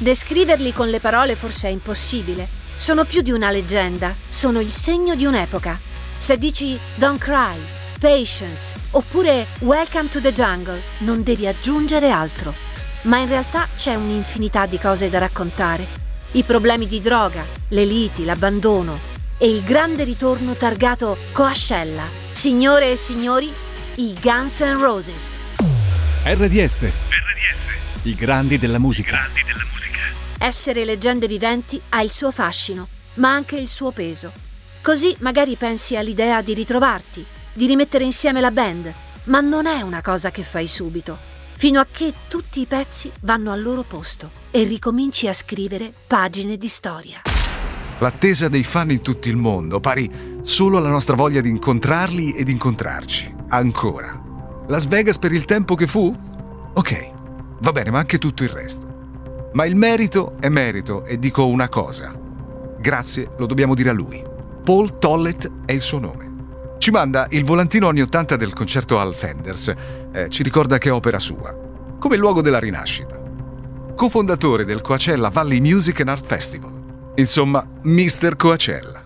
Descriverli con le parole forse è impossibile. Sono più di una leggenda, sono il segno di un'epoca. Se dici Don't Cry, Patience oppure Welcome to the Jungle, non devi aggiungere altro. Ma in realtà c'è un'infinità di cose da raccontare. I problemi di droga, le liti, l'abbandono e il grande ritorno targato Coascella. Signore e signori, i Guns N' Roses. RDS. RDS. I grandi della musica. Grandi della musica. Essere leggende viventi ha il suo fascino, ma anche il suo peso. Così magari pensi all'idea di ritrovarti, di rimettere insieme la band, ma non è una cosa che fai subito, fino a che tutti i pezzi vanno al loro posto e ricominci a scrivere pagine di storia. L'attesa dei fan in tutto il mondo, pari solo alla nostra voglia di incontrarli ed incontrarci. Ancora. Las Vegas per il tempo che fu? Ok, va bene, ma anche tutto il resto. Ma il merito è merito e dico una cosa. Grazie lo dobbiamo dire a lui. Paul Tollett è il suo nome. Ci manda il volantino anni 80 del concerto al Fenders, eh, ci ricorda che è opera sua, come luogo della rinascita. Cofondatore del Coachella Valley Music and Art Festival. Insomma, Mr. Coachella.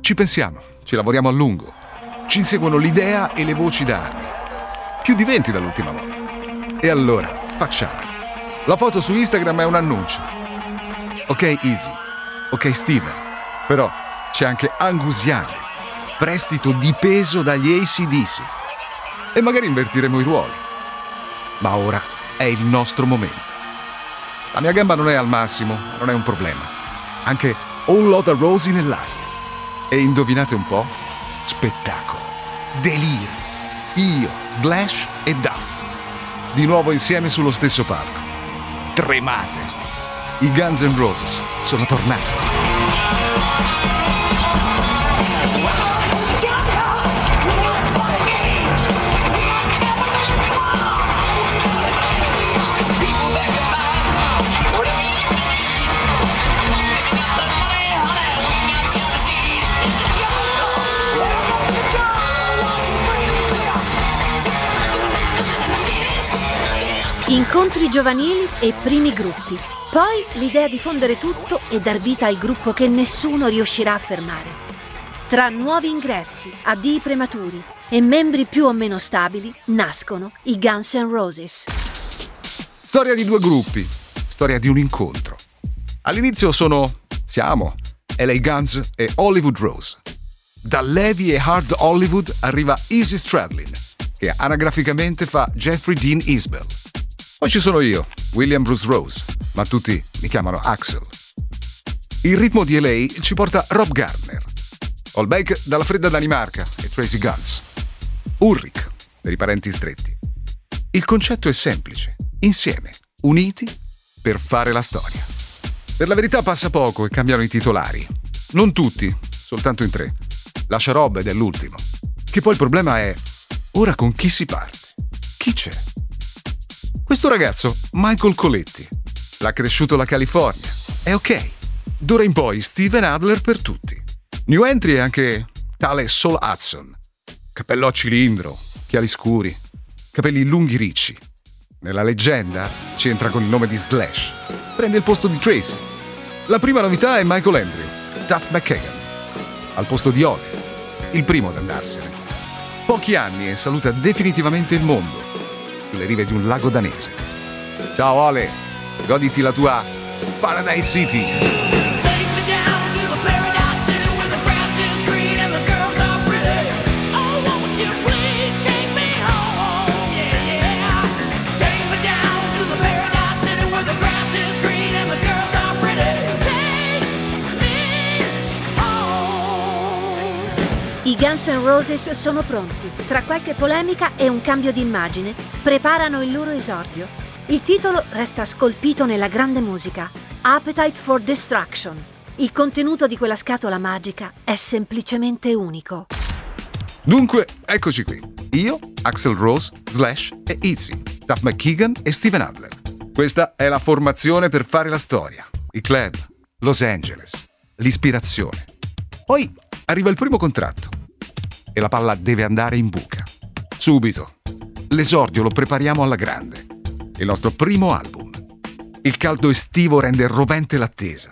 Ci pensiamo, ci lavoriamo a lungo. Ci inseguono l'idea e le voci da anni. Più di 20 dall'ultima volta. E allora, facciamo. La foto su Instagram è un annuncio. Ok, Easy. Ok, Steven. Però c'è anche Angus Young prestito di peso dagli ACDC. E magari invertiremo i ruoli. Ma ora è il nostro momento. La mia gamba non è al massimo, non è un problema. Anche All Lotta Rosy nell'aria. E indovinate un po'? Spettacolo. Delirio. Io, Slash e Duff. Di nuovo insieme sullo stesso palco. Tremate. I Guns N' Roses sono tornati. Incontri giovanili e primi gruppi. Poi l'idea di fondere tutto e dar vita al gruppo che nessuno riuscirà a fermare. Tra nuovi ingressi, addii prematuri e membri più o meno stabili, nascono i Guns N' Roses. Storia di due gruppi, storia di un incontro. All'inizio sono, siamo, LA Guns e Hollywood Rose. Da Levi e Hard Hollywood arriva Easy Stradlin, che anagraficamente fa Jeffrey Dean Isbell. Poi ci sono io, William Bruce Rose, ma tutti mi chiamano Axel. Il ritmo di LA ci porta Rob Gardner, Holbeck dalla fredda Danimarca e Tracy Guns, Ulrich per i parenti stretti. Il concetto è semplice, insieme, uniti per fare la storia. Per la verità passa poco e cambiano i titolari. Non tutti, soltanto in tre. Lascia Rob ed è l'ultimo. Che poi il problema è, ora con chi si parte? Chi c'è? Questo ragazzo, Michael Coletti, l'ha cresciuto la California. È ok. D'ora in poi Steven Adler per tutti. New entry è anche tale Sol Hudson. Cappello a cilindro, chiari scuri, capelli lunghi ricci. Nella leggenda c'entra con il nome di Slash. Prende il posto di Tracy. La prima novità è Michael Andrew, Duff McKagan, al posto di Ole, il primo ad andarsene. Pochi anni e saluta definitivamente il mondo sulle rive di un lago danese. Ciao Ale, goditi la tua Paradise City. Guns N' Roses sono pronti. Tra qualche polemica e un cambio di immagine, preparano il loro esordio. Il titolo resta scolpito nella grande musica. Appetite for Destruction. Il contenuto di quella scatola magica è semplicemente unico. Dunque, eccoci qui. Io, Axel Rose, Slash e Izzy, Duff McKeegan e Steven Adler. Questa è la formazione per fare la storia. I club, Los Angeles, l'ispirazione. Poi arriva il primo contratto e la palla deve andare in buca. Subito. L'esordio lo prepariamo alla grande. Il nostro primo album. Il caldo estivo rende rovente l'attesa.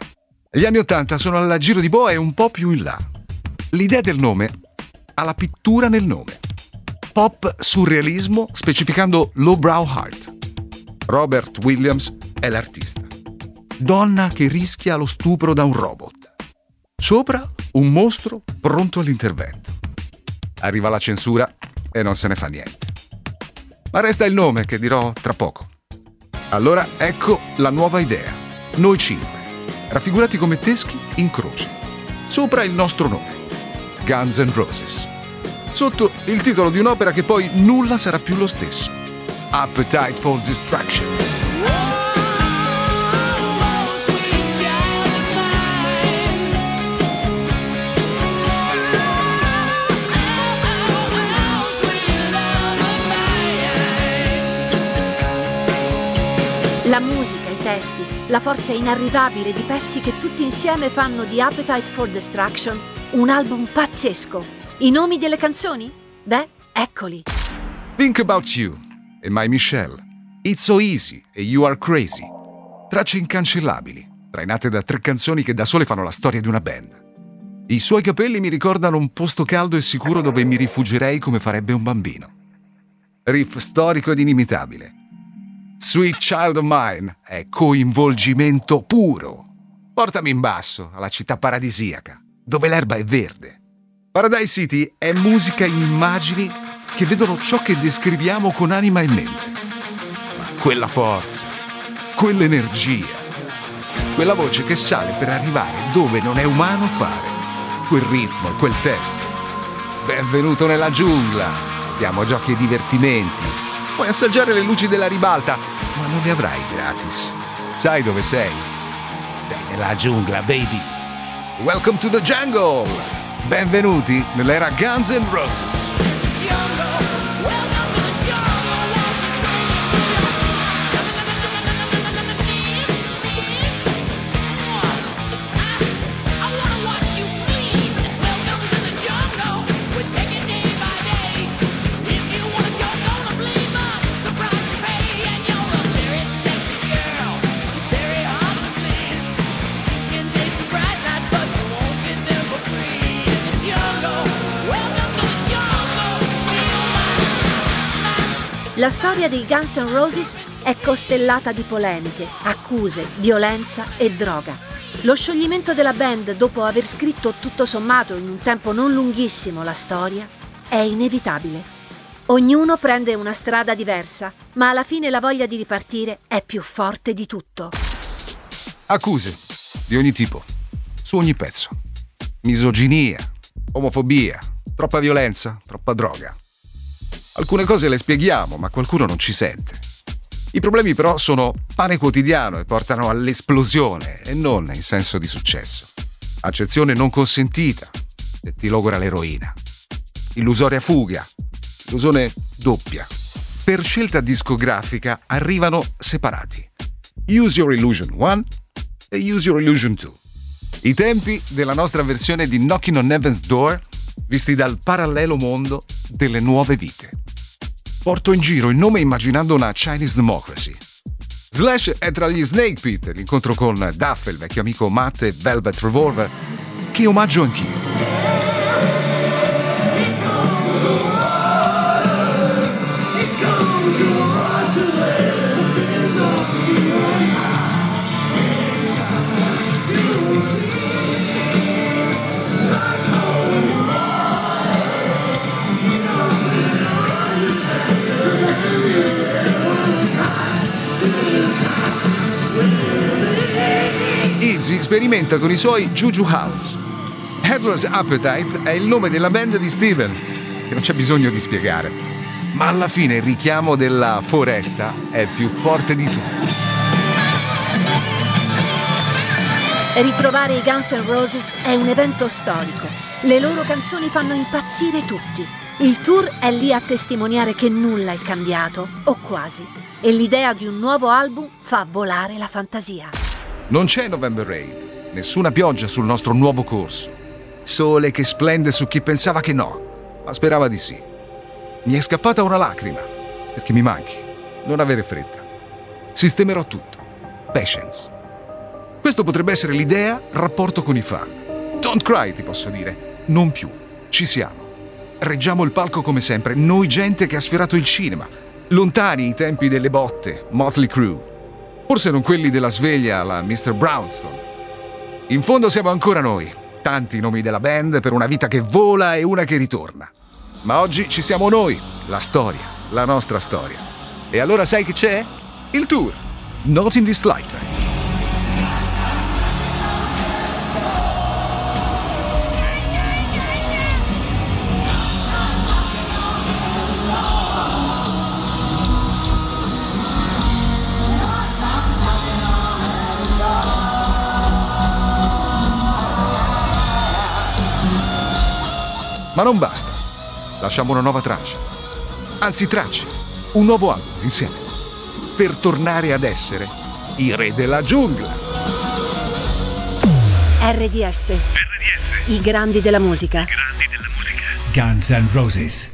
Gli anni Ottanta sono alla giro di boa e un po' più in là. L'idea del nome ha la pittura nel nome. Pop surrealismo specificando lowbrow heart. Robert Williams è l'artista. Donna che rischia lo stupro da un robot. Sopra un mostro pronto all'intervento. Arriva la censura e non se ne fa niente. Ma resta il nome che dirò tra poco. Allora ecco la nuova idea. Noi cinque, raffigurati come teschi in croce. Sopra il nostro nome. Guns N' Roses. Sotto il titolo di un'opera che poi nulla sarà più lo stesso. Appetite for Distraction. La musica, i testi, la forza inarrivabile di pezzi che tutti insieme fanno di Appetite for Destruction un album pazzesco. I nomi delle canzoni? Beh, eccoli. Think About You e My Michelle. It's So Easy e You Are Crazy. Tracce incancellabili, trainate da tre canzoni che da sole fanno la storia di una band. I suoi capelli mi ricordano un posto caldo e sicuro dove mi rifugierei come farebbe un bambino. Riff storico ed inimitabile Sweet Child of Mine è coinvolgimento puro. Portami in basso, alla città paradisiaca, dove l'erba è verde. Paradise City è musica in immagini che vedono ciò che descriviamo con anima e mente. Ma quella forza, quell'energia, quella voce che sale per arrivare dove non è umano fare, quel ritmo e quel testo. Benvenuto nella giungla. Abbiamo giochi e divertimenti Puoi assaggiare le luci della ribalta, ma non le avrai gratis. Sai dove sei? Sei nella giungla, baby. Welcome to the jungle! Benvenuti nell'era Guns N' Roses. La storia dei Guns N' Roses è costellata di polemiche, accuse, violenza e droga. Lo scioglimento della band dopo aver scritto tutto sommato in un tempo non lunghissimo la storia è inevitabile. Ognuno prende una strada diversa, ma alla fine la voglia di ripartire è più forte di tutto. Accuse di ogni tipo, su ogni pezzo. Misoginia, omofobia, troppa violenza, troppa droga. Alcune cose le spieghiamo, ma qualcuno non ci sente. I problemi però sono pane quotidiano e portano all'esplosione e non in senso di successo. Accezione non consentita e ti logora l'eroina. Illusoria fuga, illusione doppia. Per scelta discografica arrivano separati. Use Your Illusion 1 e Use Your Illusion 2. I tempi della nostra versione di Knocking on Heaven's Door visti dal parallelo mondo delle nuove vite. Porto in giro il nome immaginando una Chinese Democracy. Slash è tra gli Snake Pit, l'incontro con Duff, il vecchio amico Matt e Velvet Revolver, che omaggio anch'io. Sperimenta con i suoi Juju Hounds. Headless Appetite è il nome della band di Steven, che non c'è bisogno di spiegare. Ma alla fine il richiamo della foresta è più forte di tutto. Ritrovare i Guns N' Roses è un evento storico. Le loro canzoni fanno impazzire tutti. Il tour è lì a testimoniare che nulla è cambiato, o quasi, e l'idea di un nuovo album fa volare la fantasia. Non c'è November Rain, nessuna pioggia sul nostro nuovo corso. Sole che splende su chi pensava che no, ma sperava di sì. Mi è scappata una lacrima, perché mi manchi. Non avere fretta. Sistemerò tutto. Patience. Questo potrebbe essere l'idea, rapporto con i fan. Don't cry, ti posso dire. Non più. Ci siamo. Reggiamo il palco come sempre, noi gente che ha sfiorato il cinema, lontani i tempi delle botte, Motley Crue. Forse non quelli della sveglia alla Mr. Brownstone. In fondo siamo ancora noi, tanti nomi della band per una vita che vola e una che ritorna. Ma oggi ci siamo noi, la storia, la nostra storia. E allora sai che c'è? Il tour. Not in this lifetime. Ma non basta. Lasciamo una nuova traccia. Anzi, tracce. Un nuovo album insieme. Per tornare ad essere i re della giungla. RDS. RDS. I grandi della musica. I grandi della musica. Guns N' Roses.